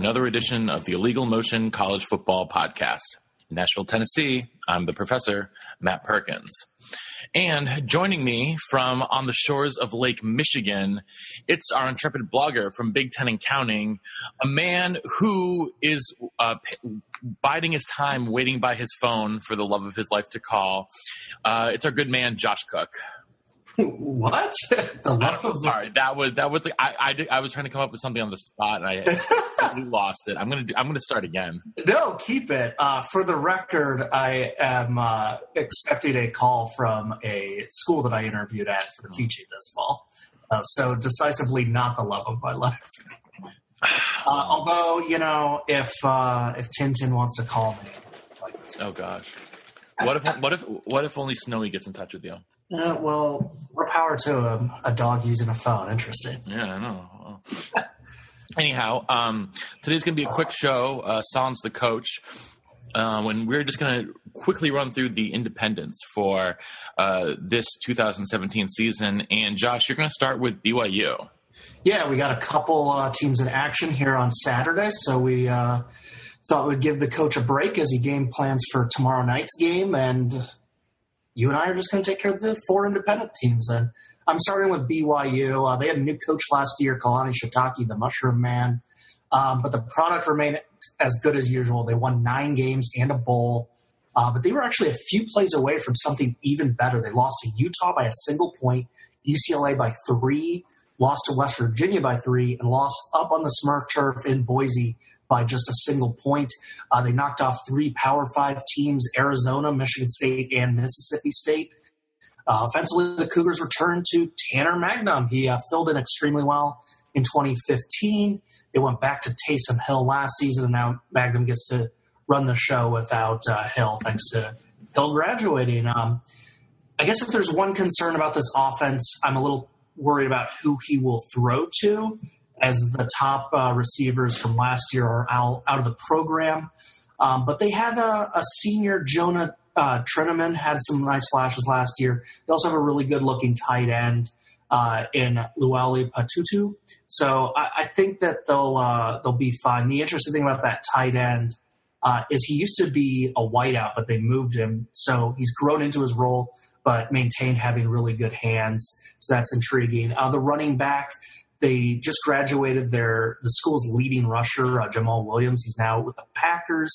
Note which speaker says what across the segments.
Speaker 1: Another edition of the Illegal Motion College Football Podcast. In Nashville, Tennessee, I'm the professor, Matt Perkins. And joining me from on the shores of Lake Michigan, it's our intrepid blogger from Big Ten and Counting, a man who is uh, biding his time, waiting by his phone for the love of his life to call. Uh, it's our good man, Josh Cook.
Speaker 2: What? The love of
Speaker 1: Sorry, that was that was like, I, I did- I was trying to come up with something on the spot and I lost it. I'm gonna do, I'm gonna start again.
Speaker 2: No, keep it. Uh, for the record, I am uh, expecting a call from a school that I interviewed at for teaching this fall. Uh, so decisively not the love of my life. Uh, although, you know, if uh, if Tintin wants to call me, like,
Speaker 1: Oh gosh. What if what if what if only Snowy gets in touch with you?
Speaker 2: Uh, well, more power to him. A dog using a phone. Interesting.
Speaker 1: Yeah, I know. Anyhow, um, today's going to be a quick show. Uh, Sans the coach. Uh, when we're just going to quickly run through the independents for uh, this 2017 season. And Josh, you're going to start with BYU.
Speaker 2: Yeah, we got a couple uh, teams in action here on Saturday, so we uh, thought we'd give the coach a break as he game plans for tomorrow night's game, and you and I are just going to take care of the four independent teams. And I'm starting with BYU. Uh, they had a new coach last year, Kalani Shiitake, the Mushroom Man, um, but the product remained as good as usual. They won nine games and a bowl. Uh, but they were actually a few plays away from something even better. They lost to Utah by a single point, UCLA by three, lost to West Virginia by three, and lost up on the Smurf turf in Boise by just a single point. Uh, they knocked off three Power Five teams Arizona, Michigan State, and Mississippi State. Uh, offensively, the Cougars returned to Tanner Mangum. He uh, filled in extremely well in 2015. They went back to Taysom Hill last season, and now Mangum gets to run the show without uh, Hill, thanks to Hill graduating. Um, I guess if there's one concern about this offense, I'm a little worried about who he will throw to, as the top uh, receivers from last year are out, out of the program. Um, but they had a, a senior, Jonah uh, Trinnaman, had some nice flashes last year. They also have a really good looking tight end uh, in Laulu-Pututau. So I, I think that they'll uh, they'll be fine. The interesting thing about that tight end uh, is he used to be a wideout, but they moved him, so he's grown into his role, but maintained having really good hands. So that's intriguing. Uh, the running back, they just graduated their the school's leading rusher, uh, Jamaal Williams. He's now with the Packers.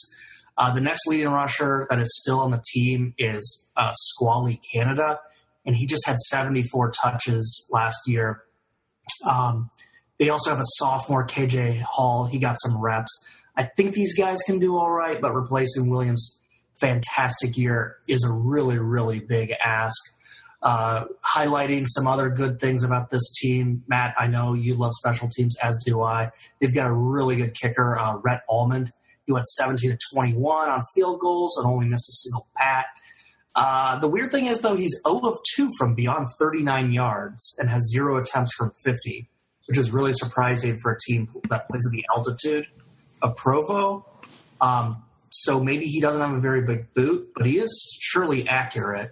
Speaker 2: Uh, the next leading rusher that is still on the team is uh, Squally Canada, and he just had 74 touches last year. Um, they also have a sophomore, KJ Hall. He got some reps. I think these guys can do all right, but replacing Williams' fantastic year is a really, really big ask. Uh, highlighting some other good things about this team, Matt. I know you love special teams, as do I. They've got a really good kicker, uh, Rhett Almond. He went 17 to 21 on field goals and only missed a single pat. Uh, the weird thing is, though, he's 0 of 2 from beyond 39 yards and has zero attempts from 50, which is really surprising for a team that plays at the altitude of Provo. Um, so maybe he doesn't have a very big boot, but he is surely accurate.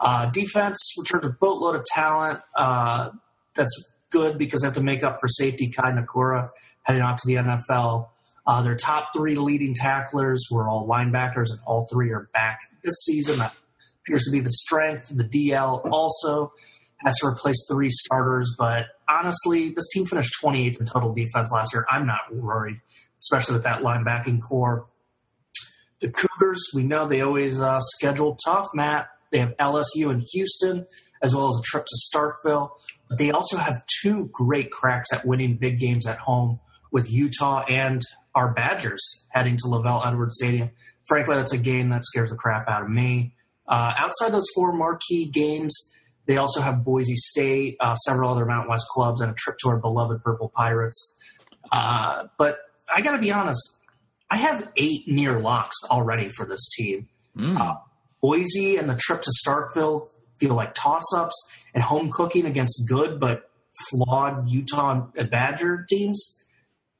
Speaker 2: Uh, defense returned a boatload of talent. Uh, that's good because they have to make up for safety Kai Nacua heading off to the NFL. Uh, their top three leading tacklers were all linebackers, and all three are back this season. That appears to be the strength. The DL also has to replace three starters, but honestly, this team finished 28th in total defense last year. I'm not worried, especially with that linebacking corps. The Cougars, we know they always uh, schedule tough, Matt. They have LSU in Houston, as well as a trip to Starkville. But they also have two great cracks at winning big games at home with Utah and our Badgers heading to LaVell Edwards Stadium. Frankly, that's a game that scares the crap out of me. Uh, outside those four marquee games, they also have Boise State, uh, several other Mountain West clubs, and a trip to our beloved Purple Pirates. Uh, but I got to be honest, I have eight near locks already for this team.
Speaker 1: Mm.
Speaker 2: Boise and the trip to Starkville feel like toss ups, and home cooking against good but flawed Utah and Badger teams.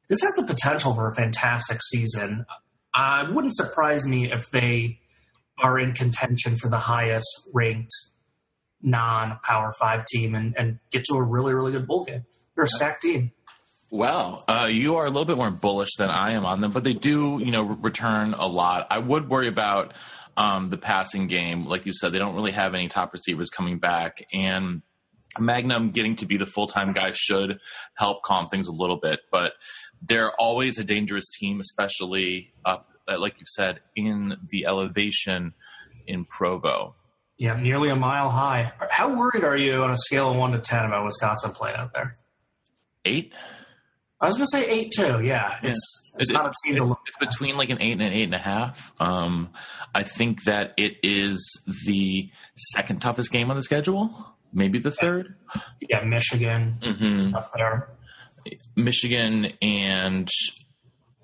Speaker 2: This has the potential for a fantastic season. Uh, it wouldn't surprise me if they are in contention for the highest ranked non Power Five team and, and get to a really, really good bowl game. They're a stacked team.
Speaker 1: Well, uh, you are a little bit more bullish than I am on them, but they do, you know, re- return a lot. I would worry about um, the passing game. Like you said, they don't really have any top receivers coming back, and Mangum getting to be the full time guy should help calm things a little bit. But they're always a dangerous team, especially up, uh, like you said, in the elevation in Provo.
Speaker 2: Yeah, nearly a mile high. How worried are you on a scale of one to ten about Wisconsin playing out there?
Speaker 1: Eight.
Speaker 2: I was going to say eight too. Yeah, it's it's, not a team to
Speaker 1: it's,
Speaker 2: look.
Speaker 1: it's between like an eight and an eight and a half. Um, I think that it is the second toughest game on the schedule, maybe the third.
Speaker 2: Yeah, Michigan
Speaker 1: hmm
Speaker 2: up there.
Speaker 1: Michigan, and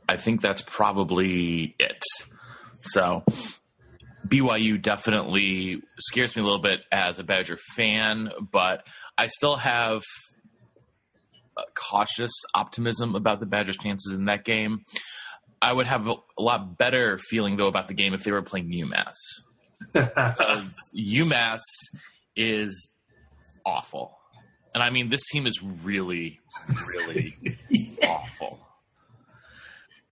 Speaker 1: I think that's probably it. So BYU definitely scares me a little bit as a Badger fan, but I still have cautious optimism about the Badgers' chances in that game. I would have a, a lot better feeling though about the game if they were playing UMass because UMass is awful. And I mean, this team is really, really awful.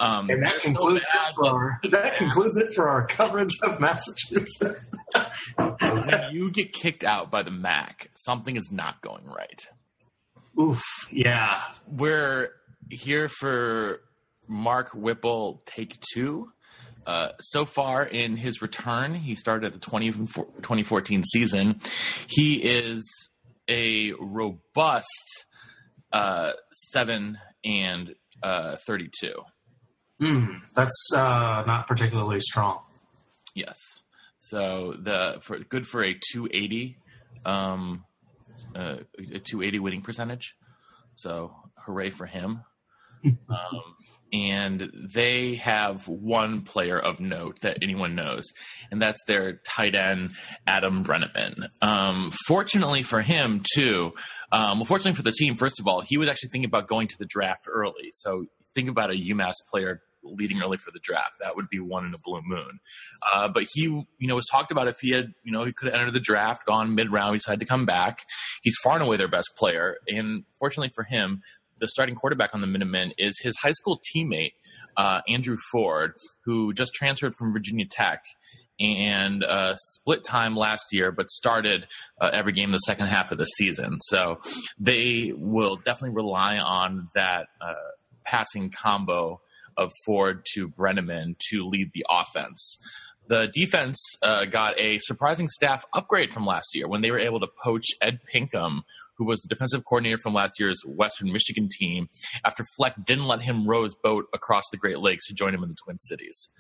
Speaker 1: Um,
Speaker 2: And that
Speaker 1: they're so
Speaker 2: concludes
Speaker 1: bad,
Speaker 2: it for our, that concludes it for our coverage of Massachusetts.
Speaker 1: when you get kicked out by the MAC, something is not going right.
Speaker 2: Oof, yeah.
Speaker 1: We're here for Mark Whipple take two. Uh, so far in his return, he started the 20, 2014 season. He is a robust uh, 7 and uh, 32.
Speaker 2: Hmm, that's uh, not particularly strong.
Speaker 1: Yes. So the for good for a 280 um a 280 winning percentage. So hooray for him. um, and they have one player of note that anyone knows, and that's their tight end Adam Brenneman. Um, fortunately for him, too. Um, well, fortunately for the team, first of all, he was actually thinking about going to the draft early. So think about a UMass player leading early for the draft. That would be one in a blue moon. Uh, but he, you know, was talked about if he had, you know, he could have entered the draft, gone mid round, he decided to come back. He's far and away their best player. And fortunately for him, the starting quarterback on the Minutemen is his high school teammate, uh, Andrew Ford, who just transferred from Virginia Tech and uh, split time last year, but started uh, every game the second half of the season. So they will definitely rely on that uh, passing combo of Ford to Brenneman to lead the offense. The defense uh, got a surprising staff upgrade from last year when they were able to poach Ed Pinkham, who was the defensive coordinator from last year's Western Michigan team, after Fleck didn't let him row his boat across the Great Lakes to join him in the Twin Cities.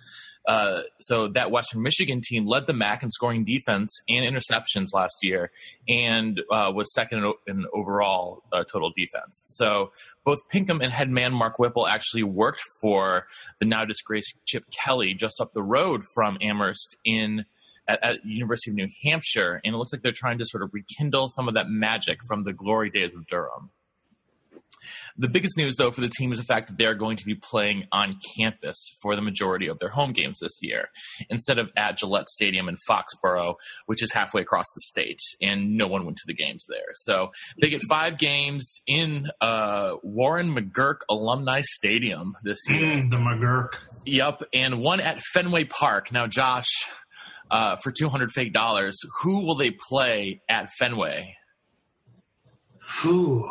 Speaker 1: Uh, so that Western Michigan team led the MAC in scoring defense and interceptions last year, and uh, was second in, overall uh, total defense. So both Pinkham and head man Mark Whipple actually worked for the now disgraced Chip Kelly just up the road from Amherst in at, at University of New Hampshire, and it looks like they're trying to sort of rekindle some of that magic from the glory days of Durham. The biggest news, though, for the team is the fact that they are going to be playing on campus for the majority of their home games this year, instead of at Gillette Stadium in Foxborough, which is halfway across the state, and no one went to the games there. So they get five games in uh, Warren McGuirk Alumni Stadium this year.
Speaker 2: Mm, the McGuirk.
Speaker 1: Yep, and one at Fenway Park. Now, Josh, uh, for two hundred fake dollars, who will they play at Fenway?
Speaker 2: Whew.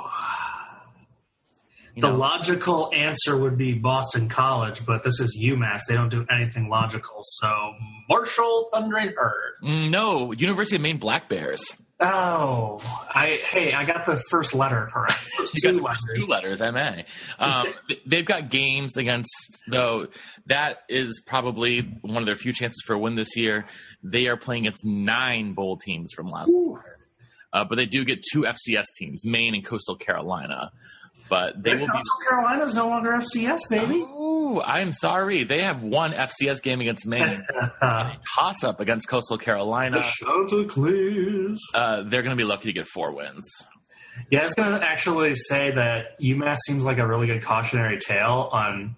Speaker 1: You
Speaker 2: The
Speaker 1: know,
Speaker 2: logical answer would be Boston College, but this is UMass. They don't do anything logical. So Marshall Thundering Herd.
Speaker 1: mm, no, University of Maine Black Bears.
Speaker 2: Oh, I hey, I got the first letter correct. First two
Speaker 1: the first
Speaker 2: letters.
Speaker 1: two letters, MA. Um, they've got games against, though, that is probably one of their few chances for a win this year. They are playing against nine bowl teams from last year. Uh, but they do get two FCS teams, Maine and Coastal Carolina. But they will be.
Speaker 2: Coastal Carolina's no longer FCS, baby.
Speaker 1: Ooh, I'm sorry. They have one FCS game against Maine, toss up against Coastal Carolina.
Speaker 3: Chanticleers.
Speaker 1: Uh, they're going to be lucky to get four wins.
Speaker 2: Yeah, I was going to actually say that UMass seems like a really good cautionary tale on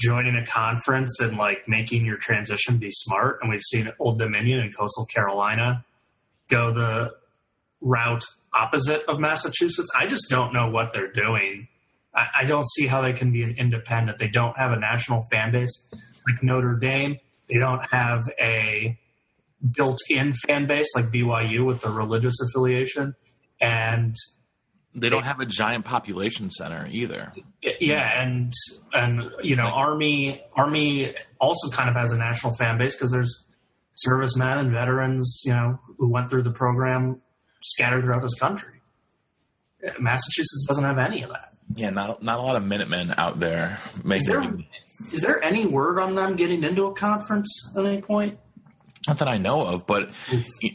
Speaker 2: joining a conference and like making your transition be smart. And we've seen Old Dominion and Coastal Carolina go the route opposite of Massachusetts. I just don't know what they're doing. I, I don't see how they can be an independent. They don't have a national fan base like Notre Dame. They don't have a built-in fan base like BYU with the religious affiliation, and
Speaker 1: They don't have a giant population center either.
Speaker 2: yeah, and and you know, Army Army also kind of has a national fan base because there's servicemen and veterans, you know, who went through the program scattered throughout this country. Massachusetts doesn't have any of that.
Speaker 1: Yeah, not not a lot of Minutemen out there making.
Speaker 2: there- Is there any word on them getting into a conference at any point?
Speaker 1: Not that I know of, but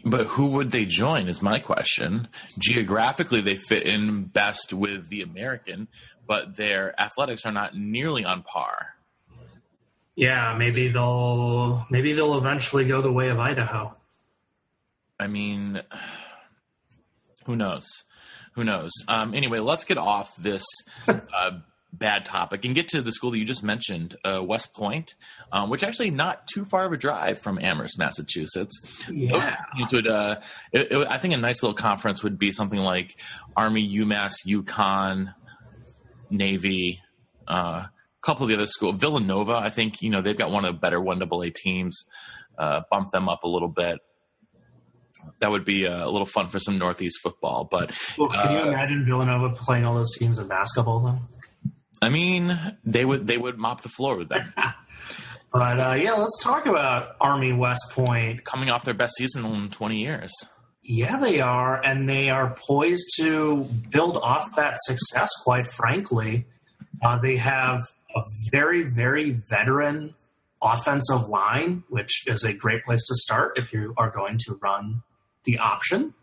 Speaker 1: but who would they join is my question. Geographically, they fit in best with the American, but their athletics are not nearly on par.
Speaker 2: Yeah, maybe they'll maybe they'll eventually go the way of Idaho.
Speaker 1: I mean, who knows? Who knows? Um, anyway, let's get off this uh, bad topic and get to the school that you just mentioned, uh, West Point, um, which actually not too far of a drive from Amherst, Massachusetts.
Speaker 2: Yeah.
Speaker 1: would, uh, it, it- I think a nice little conference would be something like Army, UMass, UConn, Navy, uh, a couple of the other schools. Villanova, I think, you know, they've got one of the better one AA teams. Uh, bump them up a little bit. That would be uh, a little fun for some Northeast football. But
Speaker 2: Well, can you
Speaker 1: Uh,
Speaker 2: imagine Villanova playing all those teams in basketball then?
Speaker 1: I mean, they would they would mop the floor with them.
Speaker 2: But uh, yeah, let's talk about Army West Point.
Speaker 1: Coming off their best season in 20 years.
Speaker 2: Yeah, they are, and they are poised to build off that success. Quite frankly, uh, they have a very, very veteran offensive line, which is a great place to start if you are going to run the option.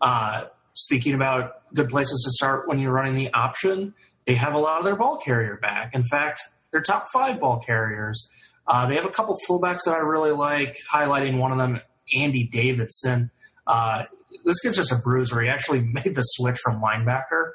Speaker 2: Uh, speaking about good places to start when you're running the option, they have a lot of their ball carrier back. In fact, they're top five ball carriers. Uh, they have a couple fullbacks that I really like, highlighting one of them, Andy Davidson. Uh, this kid's just a bruiser. He actually made the switch from linebacker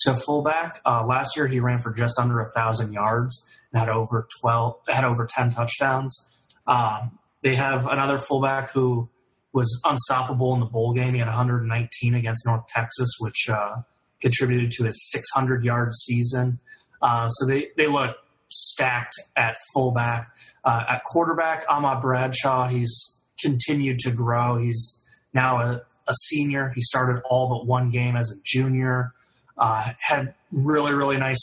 Speaker 2: to fullback. Uh, last year, he ran for just under a thousand yards and had over twelve, had over ten touchdowns. Um, they have another fullback who was unstoppable in the bowl game. He had 119 against North Texas, which uh, contributed to his 600 yard season. Uh, so they they look stacked at fullback. Uh, at quarterback, Ahmad Bradshaw, he's continued to grow. He's now a, a senior. He started all but one game as a junior. Uh, had really, really nice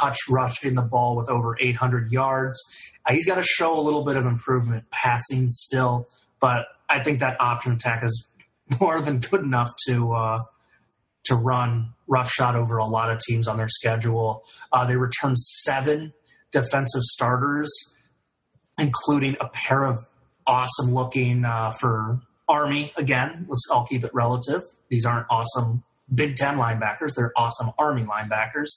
Speaker 2: touch rush in the ball with over 800 yards. Uh, he's got to show a little bit of improvement passing still, but I think that option attack is more than good enough to uh, to run roughshod over a lot of teams on their schedule. Uh, they return seven defensive starters, including a pair of awesome looking uh, for Army. Again, let's all keep it relative. These aren't awesome Big Ten linebackers; they're awesome Army linebackers.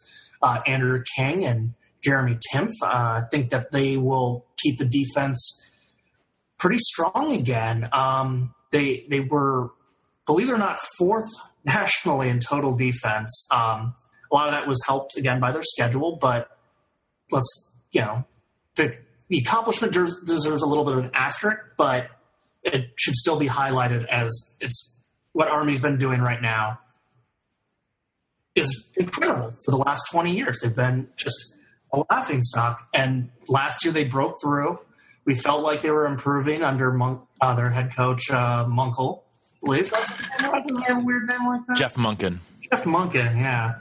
Speaker 2: Uh, Andrew King and Jeremy Timpf. Uh, I think that they will keep the defense pretty strong again. Um, they they were, believe it or not, fourth nationally in total defense. Um, a lot of that was helped again by their schedule, but let's you know the the accomplishment des- deserves a little bit of an asterisk, but it should still be highlighted as it's what Army's been doing right now is incredible for the last 20 years. They've been just a laughing stock. And last year they broke through. We felt like they were improving under Monk, uh, their head coach, uh, Munkle. I believe that's doesn't he a weird name like that.
Speaker 1: Jeff Monken.
Speaker 2: Jeff Monken, yeah.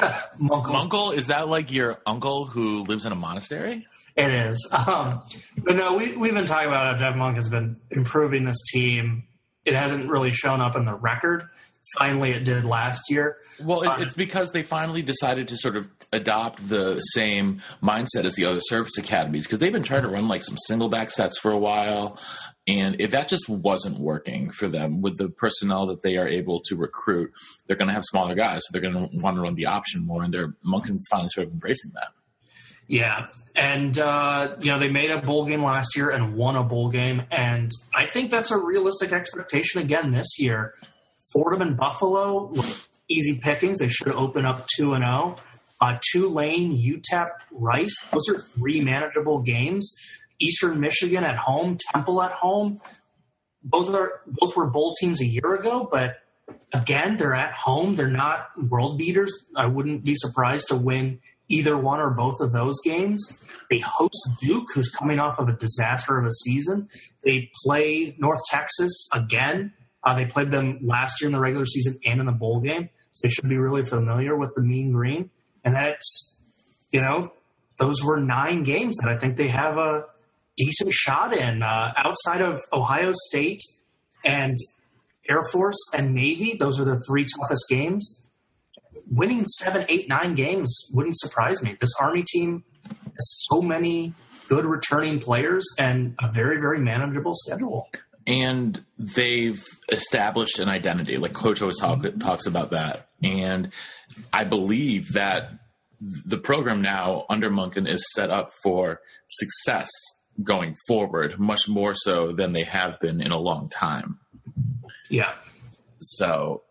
Speaker 2: Munkle.
Speaker 1: Uncle, is that like your uncle who lives in a monastery?
Speaker 2: It is. Um, but no, we, we've been talking about how Jeff Monken's been improving this team. It hasn't really shown up in the record. Finally, it did last year.
Speaker 1: Well, it, it's because they finally decided to sort of adopt the same mindset as the other service academies because they've been trying to run like some single back sets for a while. And if that just wasn't working for them with the personnel that they are able to recruit, they're going to have smaller guys. So they're going to want to run the option more. And they're Monken's finally sort of embracing that.
Speaker 2: Yeah, and uh, you know they made a bowl game last year and won a bowl game, and I think that's a realistic expectation again this year. Fordham and Buffalo, easy pickings. They should open up two and zero. Oh. Uh, Tulane, UTEP, Rice. Those are three manageable games. Eastern Michigan at home, Temple at home. Both are both were bowl teams a year ago, but again, they're at home. They're not world beaters. I wouldn't be surprised to win either one or both of those games. They host Duke, who's coming off of a disaster of a season. They play North Texas again. Uh, they played them last year in the regular season and in the bowl game, so they should be really familiar with the Mean Green. And that's, you know, those were nine games that I think they have a decent shot in. Uh, outside of Ohio State and Air Force and Navy, those are the three toughest games winning seven, eight, nine games wouldn't surprise me. This Army team has so many good returning players and a very, very manageable schedule.
Speaker 1: And they've established an identity, like Coach always talk, mm-hmm. talks about that. And I believe that the program now under Monken is set up for success going forward, much more so than they have been in a long time.
Speaker 2: Yeah.
Speaker 1: So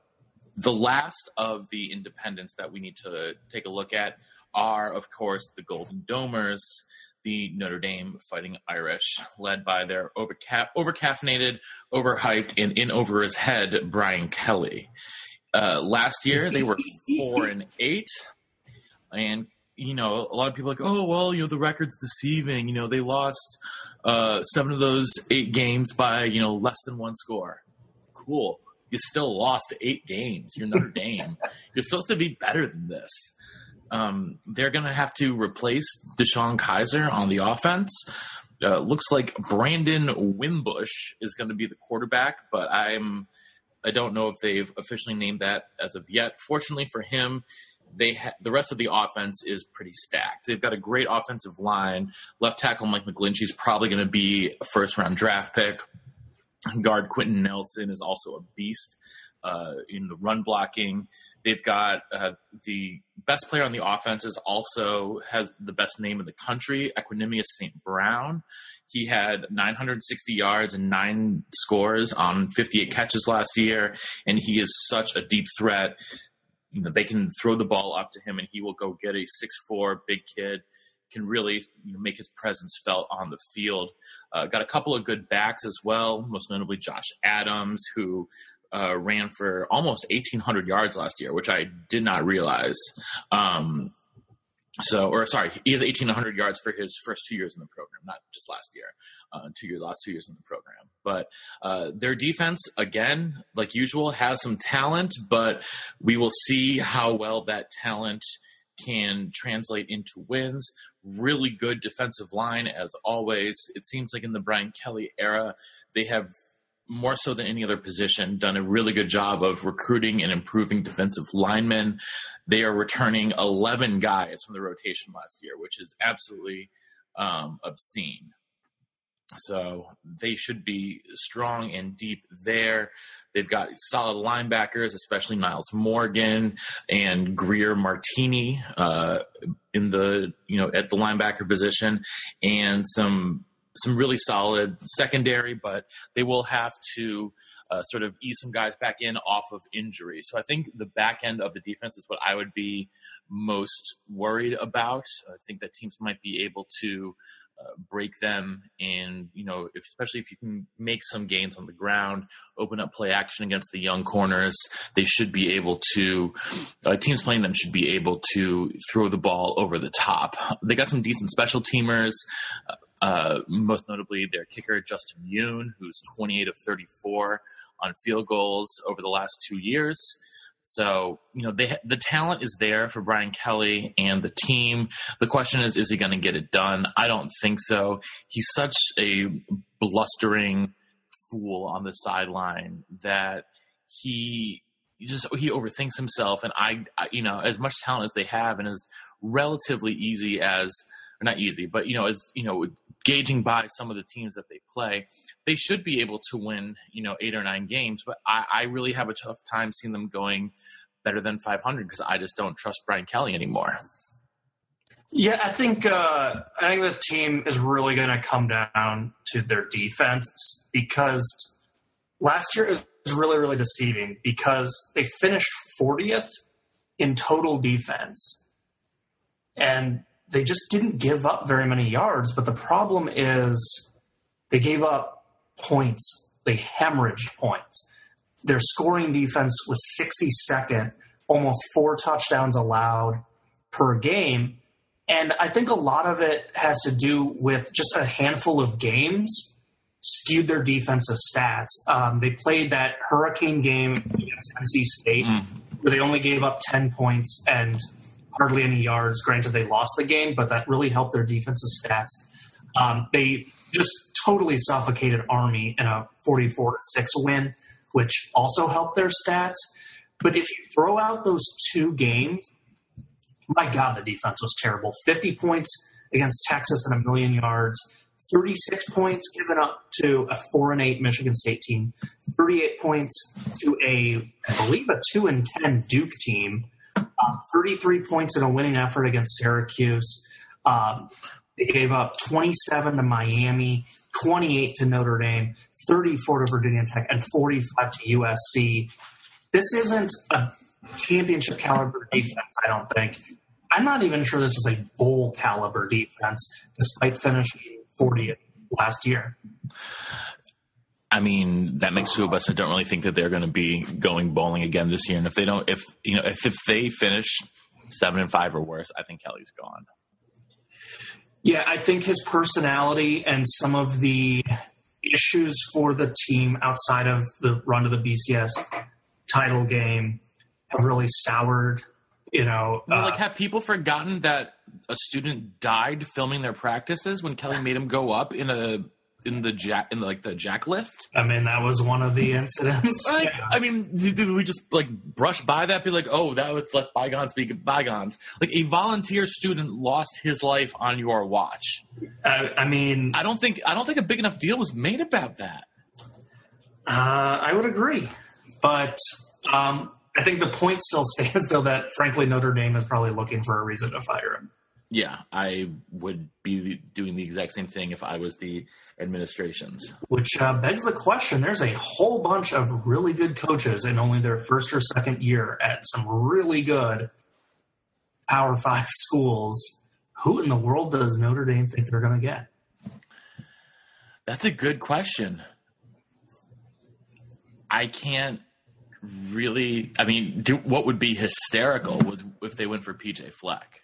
Speaker 1: the last of the independents that we need to take a look at are, of course, the Golden Domers, the Notre Dame Fighting Irish, led by their overca- overcaffeinated, overhyped, and in over his head Brian Kelly. Uh, last year they were four and eight, and you know a lot of people are like, oh well, you know the record's deceiving. You know they lost uh, seven of those eight games by you know less than one score. Cool you still lost eight games. You're Notre Dame. You're supposed to be better than this. Um, they're going to have to replace DeShone Kizer on the offense. Uh, looks like Brandon Wimbush is going to be the quarterback, but I'm I don't know if they've officially named that as of yet. Fortunately for him, they ha- the rest of the offense is pretty stacked. They've got a great offensive line. Left tackle Mike McGlinchey is probably going to be a first round draft pick guard Quenton Nelson is also a beast uh, in the run blocking. They've got uh, the best player on the offense is also has the best name in the country, Equanimeous St. Brown. He had 960 yards and nine scores on 58 catches last year, and he is such a deep threat. You know, they can throw the ball up to him, and he will go get a six-four big kid can really make his presence felt on the field. Uh, got a couple of good backs as well, most notably Josh Adams, who uh, ran for almost 1,800 yards last year, which I did not realize. Um, so, or sorry, he has 1,800 yards for his first two years in the program, not just last year, uh, two years, last two years in the program. But uh, their defense, again, like usual, has some talent, but we will see how well that talent can translate into wins. Really good defensive line, as always. It seems like in the Brian Kelly era, they have more so than any other position, done a really good job of recruiting and improving defensive linemen. They are returning 11 guys from the rotation last year, which is absolutely um, obscene. So they should be strong and deep there. They've got solid linebackers, especially Nyles Morgan and Greer Martini uh, in the you know at the linebacker position, and some some really solid secondary. But they will have to uh, sort of ease some guys back in off of injury. So I think the back end of the defense is what I would be most worried about. I think that teams might be able to uh, break them and you know if, especially if you can make some gains on the ground open up play action against the young corners they should be able to uh, teams playing them should be able to throw the ball over the top they got some decent special teamers uh, most notably their kicker Justin Yoon who's 28 of 34 on field goals over the last two years so, you know, they, the talent is there for Brian Kelly and the team. The question is, is he going to get it done? I don't think so. He's such a blustering fool on the sideline that he just he overthinks himself and I, I, you know as much talent as they have and as relatively easy as not easy but you know as you know gauging by some of the teams that they play, they should be able to win, you know, eight or nine games. But I, I really have a tough time seeing them going better than 500 because I just don't trust Brian Kelly anymore.
Speaker 2: Yeah, I think uh, I think the team is really going to come down to their defense because last year it was really really deceiving because they finished 40th in total defense, and they just didn't give up very many yards. But the problem is they gave up points. They hemorrhaged points. Their scoring defense was 62nd, almost four touchdowns allowed per game. And I think a lot of it has to do with just a handful of games skewed their defensive stats. Um, they played that hurricane game against NC State mm. where they only gave up 10 points and hardly any yards. Granted, they lost the game, but that really helped their defensive stats. Um, they just totally suffocated Army in a 44 6 win, which also helped their stats. But if you throw out those two games, my God, the defense was terrible. 50 points against Texas and a million yards. 36 points given up to a 4 and 8 Michigan State team, 38 points to a, I believe, a 2 and 10 Duke team, uh, 33 points in a winning effort against Syracuse. Um, they gave up 27 to Miami, 28 to Notre Dame, 34 to Virginia Tech, and 45 to USC. This isn't a championship caliber defense, I don't think. I'm not even sure this is a bowl caliber defense, despite finishing 40th last year.
Speaker 1: I mean, that makes two of us. I don't really think that they're going to be going bowling again this year. And if they don't, if you know, if, if they finish seven and five or worse, I think Kelly's gone.
Speaker 2: Yeah, I think his personality and some of the issues for the team outside of the run to the BCS title game have really soured. You know,
Speaker 1: well, uh, like have people forgotten that a student died filming their practices when Kelly made him go up in a in the jack in like the jack lift.
Speaker 2: I mean, that was one of the incidents.
Speaker 1: like, yeah. I mean, did we just like brush by that? Be like, oh, that was let bygones be bygones. Like a volunteer student lost his life on your watch.
Speaker 2: Uh, I mean,
Speaker 1: I don't think I don't think a big enough deal was made about that.
Speaker 2: Uh, I would agree, but um, I think the point still stands, though, that frankly Notre Dame is probably looking for a reason to fire him.
Speaker 1: Yeah, I would be doing the exact same thing if I was the administrations.
Speaker 2: Which uh, begs the question there's a whole bunch of really good coaches in only their first or second year at some really good Power Five schools. Who in the world does Notre Dame think they're going to get?
Speaker 1: That's a good question. I can't really. I mean, do, what would be hysterical was if they went for PJ Fleck.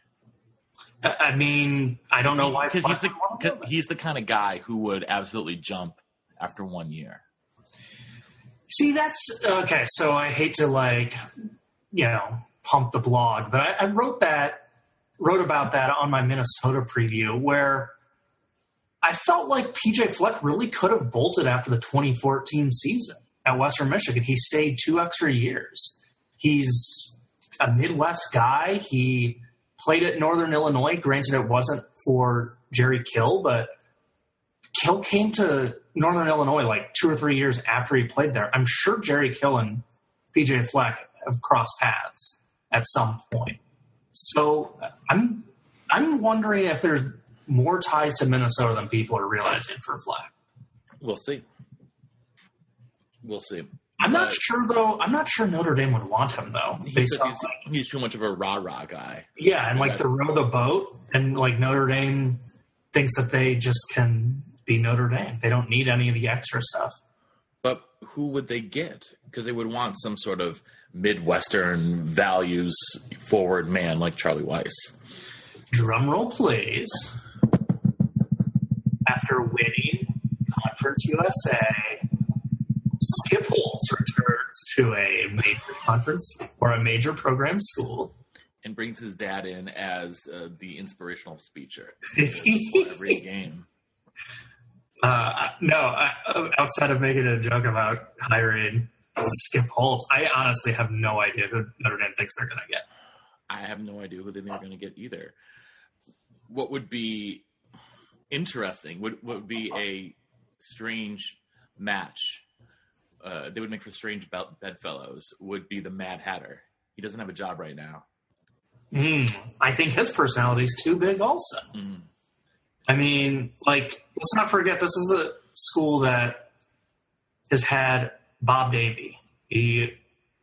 Speaker 2: I mean, I don't know why.
Speaker 1: Because he's the he's the kind of guy who would absolutely jump after one year.
Speaker 2: See, that's okay. So I hate to like, you know, pump the blog, but I, I wrote that wrote about that on my Minnesota preview where I felt like PJ Fleck really could have bolted after the 2014 season at Western Michigan. He stayed two extra years. He's a Midwest guy. He played at Northern Illinois. Granted, it wasn't for Jerry Kill, but Kill came to Northern Illinois like two or three years after he played there. I'm sure Jerry Kill and PJ Fleck have crossed paths at some point. So I'm I'm wondering if there's more ties to Minnesota than people are realizing for Fleck.
Speaker 1: We'll see. We'll see.
Speaker 2: I'm not sure though. I'm not sure Notre Dame would want him though.
Speaker 1: He's, he's, he's, too much of a rah rah guy.
Speaker 2: Yeah, and like the row the boat, and like Notre Dame thinks that they just can be Notre Dame. They don't need any of the extra stuff.
Speaker 1: But who would they get? Because they would want some sort of Midwestern values forward man like Charlie Weis.
Speaker 2: Drum roll, please. After winning Conference USA Skip Holtz returns to a major conference or a major program school.
Speaker 1: And brings his dad in as uh, the inspirational speaker every game.
Speaker 2: Uh, no, I, outside of making a joke about hiring Skip Holtz, I honestly have no idea who Notre Dame thinks they're going to get.
Speaker 1: I have no idea who they think they're going to get either. What would be interesting would would be a strange match uh, they would make for strange bedfellows would be the Mad Hatter. He doesn't have a job right now.
Speaker 2: Mm, I think his personality is too big, also.
Speaker 1: Mm.
Speaker 2: I mean, like, let's not forget this is a school that has had Bob Davie. He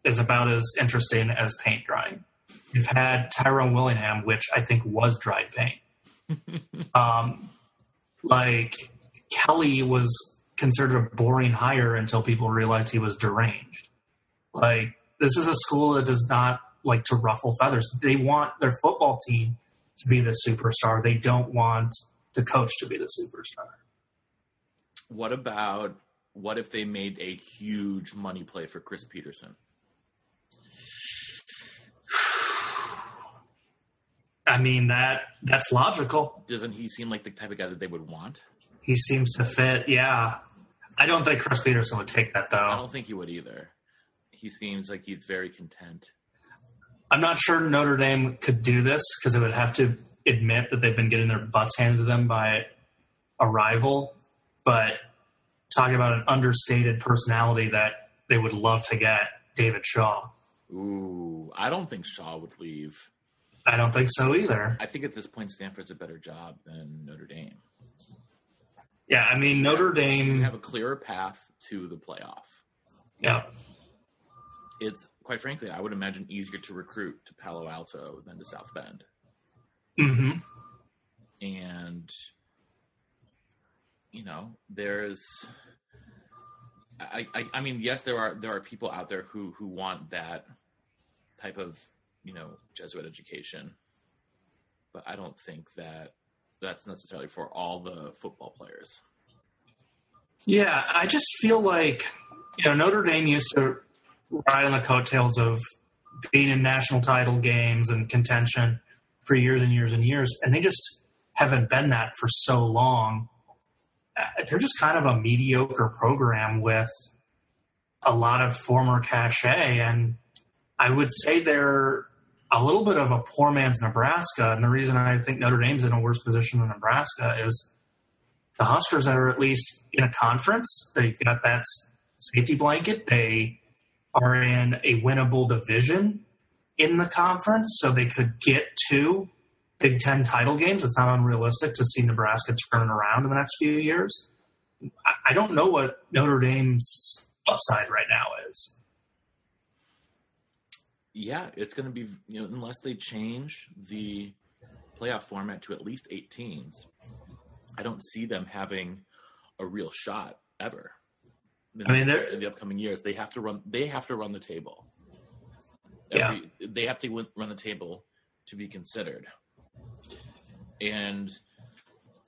Speaker 2: is about as interesting as paint drying. You've had Tyrone Willingham, which I think was dried paint. um, like Kelly was considered a boring hire until people realized he was deranged. Like this is a school that does not like to ruffle feathers. They want their football team to be the superstar. They don't want the coach to be the superstar.
Speaker 1: What about what if they made a huge money play for Chris Petersen?
Speaker 2: I mean that that's logical.
Speaker 1: Doesn't he seem like the type of guy that they would want?
Speaker 2: He seems to fit. Yeah, I don't think Chris Petersen would take that though.
Speaker 1: I don't think he would either. He seems like he's very content.
Speaker 2: I'm not sure Notre Dame could do this because it would have to admit that they've been getting their butts handed to them by a rival. But talking about an understated personality that they would love to get, David Shaw.
Speaker 1: Ooh, I don't think Shaw would leave.
Speaker 2: I don't think so either.
Speaker 1: I think at this point Stanford's a better job than Notre Dame.
Speaker 2: Yeah, I mean Notre Dame.
Speaker 1: have a clearer path to the playoff.
Speaker 2: Yeah,
Speaker 1: It's quite frankly, I would imagine easier to recruit to Palo Alto than to South Bend.
Speaker 2: hmm
Speaker 1: and you know there's I, I i mean yes there are there are people out there who who want that type of you know jesuit education but i don't think that that's necessarily for all the football players
Speaker 2: Yeah, I just feel like you know Notre Dame used to ride on the coattails of being in national title games and contention for years and years and years, and they just haven't been that for so long. Uh, They're just kind of a mediocre program with a lot of former cachet, and I would say they're a little bit of a poor man's Nebraska. And the reason I think Notre Dame's in a worse position than Nebraska is the Huskers are at least in a conference. They've got that safety blanket. They are in a winnable division in the conference, so they could get two Big Ten title games. It's not unrealistic to see Nebraska turn around in the next few years. I, I don't know what Notre Dame's upside right now is.
Speaker 1: Yeah it's going to be you know unless they change the playoff format to at least eight teams i don't see them having a real shot ever. In,
Speaker 2: I mean, they're-
Speaker 1: in the upcoming years they have to run they have to run the table.
Speaker 2: Yeah.
Speaker 1: They have to win, run the table to be considered. And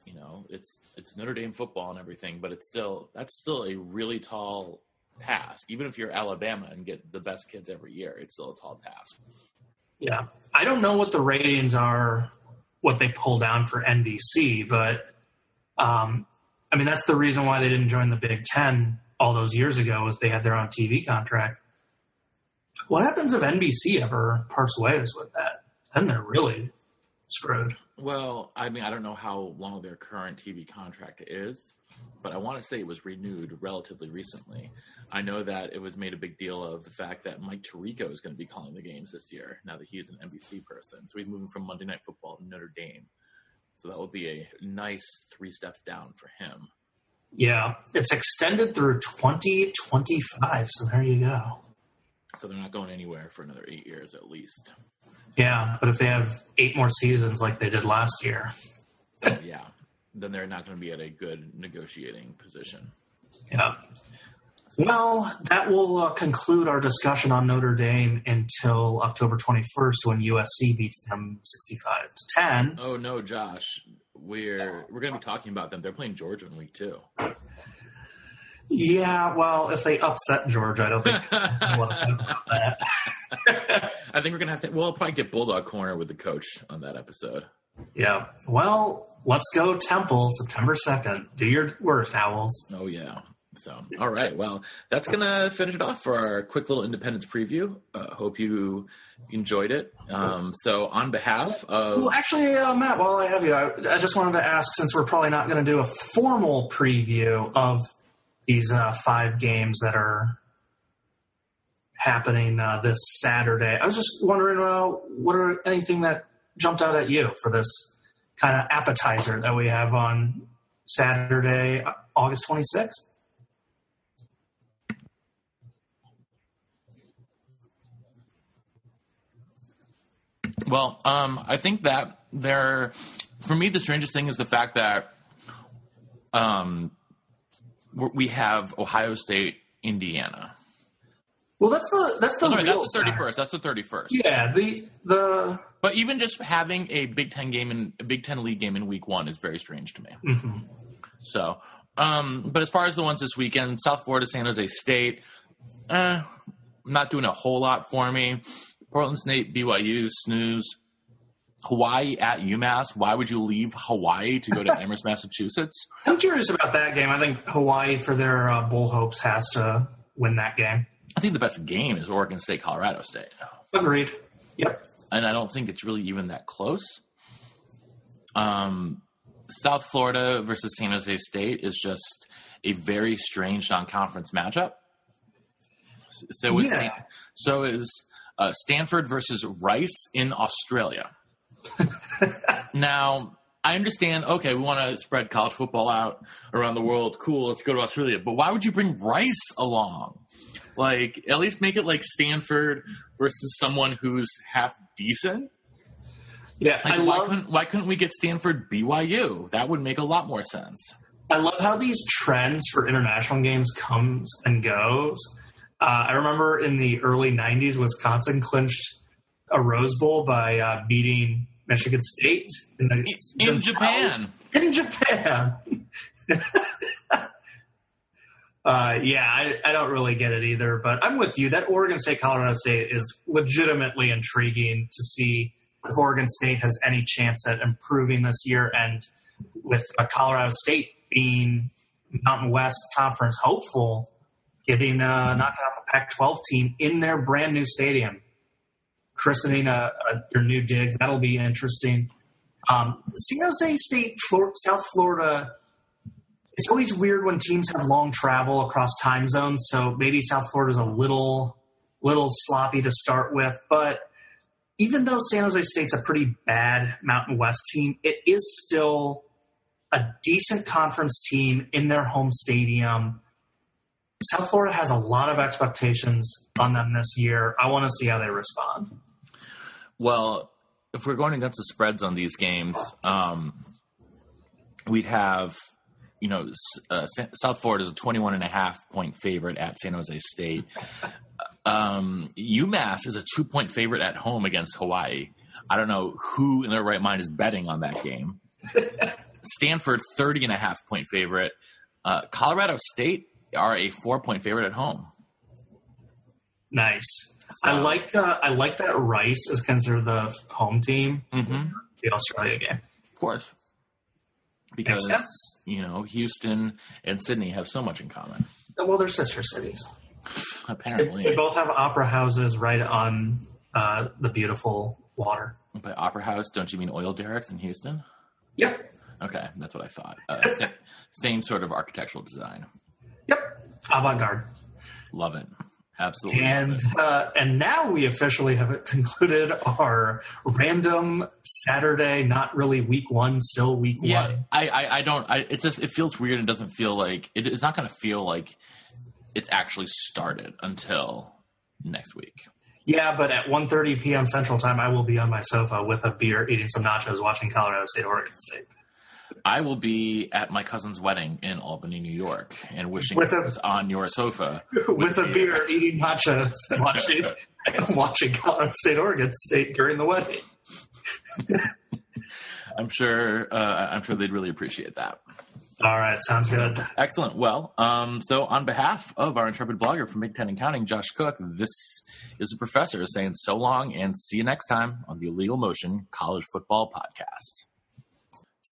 Speaker 1: you know it's it's notre dame football and everything but it's still that's still a really tall task even if you're alabama and get the best kids every year it's still a tall task
Speaker 2: Yeah. I don't know what the ratings are, what they pull down for NBC, but um, I mean, that's the reason why they didn't join the Big Ten all those years ago is they had their own TV contract. What happens if NBC ever parts ways with that? Then they're really screwed.
Speaker 1: Well, I mean, I don't know how long their current TV contract is, but I want to say it was renewed relatively recently. I know that it was made a big deal of the fact that Mike Tirico is going to be calling the games this year now that he's an NBC person. So he's moving from Monday Night Football to Notre Dame. So that will be a nice three steps down for him.
Speaker 2: Yeah. It's extended through 2025. So there you go.
Speaker 1: So they're not going anywhere for another eight years at least.
Speaker 2: Yeah. But if they have eight more seasons like they did last year,
Speaker 1: yeah. Then they're not going to be at a good negotiating position.
Speaker 2: Yeah. Well, that will uh, conclude our discussion on Notre Dame until October 21st when USC beats them 65 to 10.
Speaker 1: Oh no, Josh. We're we're going to be talking about them. They're playing Georgia in week two.
Speaker 2: Yeah, well, if they upset Georgia, I don't think I want to about that.
Speaker 1: I think we're gonna have to. We'll probably get Bulldog Corner with the coach on that episode.
Speaker 2: Yeah. Well, let's go Temple September 2nd. Do your worst, Owls.
Speaker 1: Oh yeah. So all right. Well, that's gonna finish it off for our quick little Independence preview. Uh, hope you enjoyed it. Um, so on behalf of
Speaker 2: Well, actually, uh, Matt, while I have you, I, I just wanted to ask since we're probably not going to do a formal preview of these uh, five games that are happening uh, this Saturday. I was just wondering, uh, what are anything that jumped out at you for this kind of appetizer that we have on Saturday, August 26th?
Speaker 1: Well, um, I think that there, for me, the strangest thing is the fact that um, we have Ohio State, Indiana.
Speaker 2: Well, that's the that's the real
Speaker 1: that's the thirty first. That's the thirty first.
Speaker 2: Yeah, the the.
Speaker 1: But even just having a Big Ten game in a Big Ten league game in week one is very strange to me.
Speaker 2: Mm-hmm.
Speaker 1: So, um, but as far as the ones this weekend, South Florida, San Jose State, eh, not doing a whole lot for me. Portland State, BYU, snooze. Hawaii at UMass. Why would you leave Hawaii to go to Amherst, Massachusetts?
Speaker 2: I'm curious about that game. I think Hawaii, for their uh, bowl hopes, has to win that game.
Speaker 1: I think the best game is Oregon State, Colorado State.
Speaker 2: Agreed. Yep.
Speaker 1: And I don't think it's really even that close. Um, South Florida versus San Jose State is just a very strange non-conference matchup. So is
Speaker 2: Yeah.
Speaker 1: so is uh, Stanford versus Rice in Australia. now, I understand. Okay, we want to spread college football out around the world. Cool, let's go to Australia. But why would you bring Rice along? Like, at least make it like Stanford versus someone who's half decent.
Speaker 2: Yeah,
Speaker 1: Like,
Speaker 2: I
Speaker 1: why
Speaker 2: love
Speaker 1: couldn't why couldn't we get Stanford BYU? That would make a lot more sense.
Speaker 2: I love how these trends for international games comes and goes. Uh, I remember in the early '90s, Wisconsin clinched a Rose Bowl by uh, beating Michigan State in, the,
Speaker 1: In Japan,
Speaker 2: In Japan. uh, yeah, I, I don't really get it either, but I'm with you. That Oregon State Colorado State is legitimately intriguing to see if Oregon State has any chance at improving this year, and with Colorado State being Mountain West Conference hopeful, getting uh, knocking off a Pac-12 team in their brand new stadium, christening their new digs. That'll be interesting. Um, San Jose State, South Florida. It's always weird when teams have long travel across time zones. So maybe South Florida's a little, little sloppy to start with. But even though San Jose State's a pretty bad Mountain West team, it is still a decent conference team in their home stadium. South Florida has a lot of expectations on them this year. I want to see how they respond.
Speaker 1: Well, if we're going against the spreads on these games, um, we'd have, you know, uh, South Florida is a 21 and a half point favorite at San Jose State. Um, UMass is a two point favorite at home against Hawaii. I don't know who in their right mind is betting on that game. Stanford, 30 and a half point favorite. Uh, Colorado State are a four point favorite at home.
Speaker 2: Nice.
Speaker 1: So-
Speaker 2: I like uh, I like that Rice is considered the home team
Speaker 1: Mhm.
Speaker 2: for the Australia game.
Speaker 1: Of course. Because, you know, Houston and Sydney have so much in common.
Speaker 2: Well, they're sister cities. They,
Speaker 1: Apparently.
Speaker 2: they both have opera houses right on uh, the beautiful water.
Speaker 1: By Opera House, don't you mean oil derricks in Houston?
Speaker 2: Yep.
Speaker 1: Okay, that's what I thought. Uh, sa- same sort of architectural design.
Speaker 2: Yep. Avant garde.
Speaker 1: Love it. Absolutely.
Speaker 2: And uh, and now we officially have concluded our random Saturday, not really week one, still week
Speaker 1: yeah,
Speaker 2: one.
Speaker 1: I, I, I don't. I, it just it feels weird. It doesn't feel like it, it's not going to feel like it's actually started until next week.
Speaker 2: Yeah, but at 1.30 p.m. Central Time, I will be on my sofa with a beer, eating some nachos, watching Colorado State, Oregon State.
Speaker 1: I will be at my cousin's wedding in Albany, New York, and wishing
Speaker 2: With a-
Speaker 1: was on your sofa
Speaker 2: with a
Speaker 1: me.
Speaker 2: beer, eating nachos, and watching, and watching Colorado State, Oregon State during the wedding.
Speaker 1: I'm sure. Uh, I'm sure they'd really appreciate that.
Speaker 2: All right, sounds good.
Speaker 1: Excellent. Well, um, so on behalf of our intrepid blogger from Big Ten and Counting, Josh Cook, this is the professor saying so long and see you next time on the Illegal Motion College Football Podcast.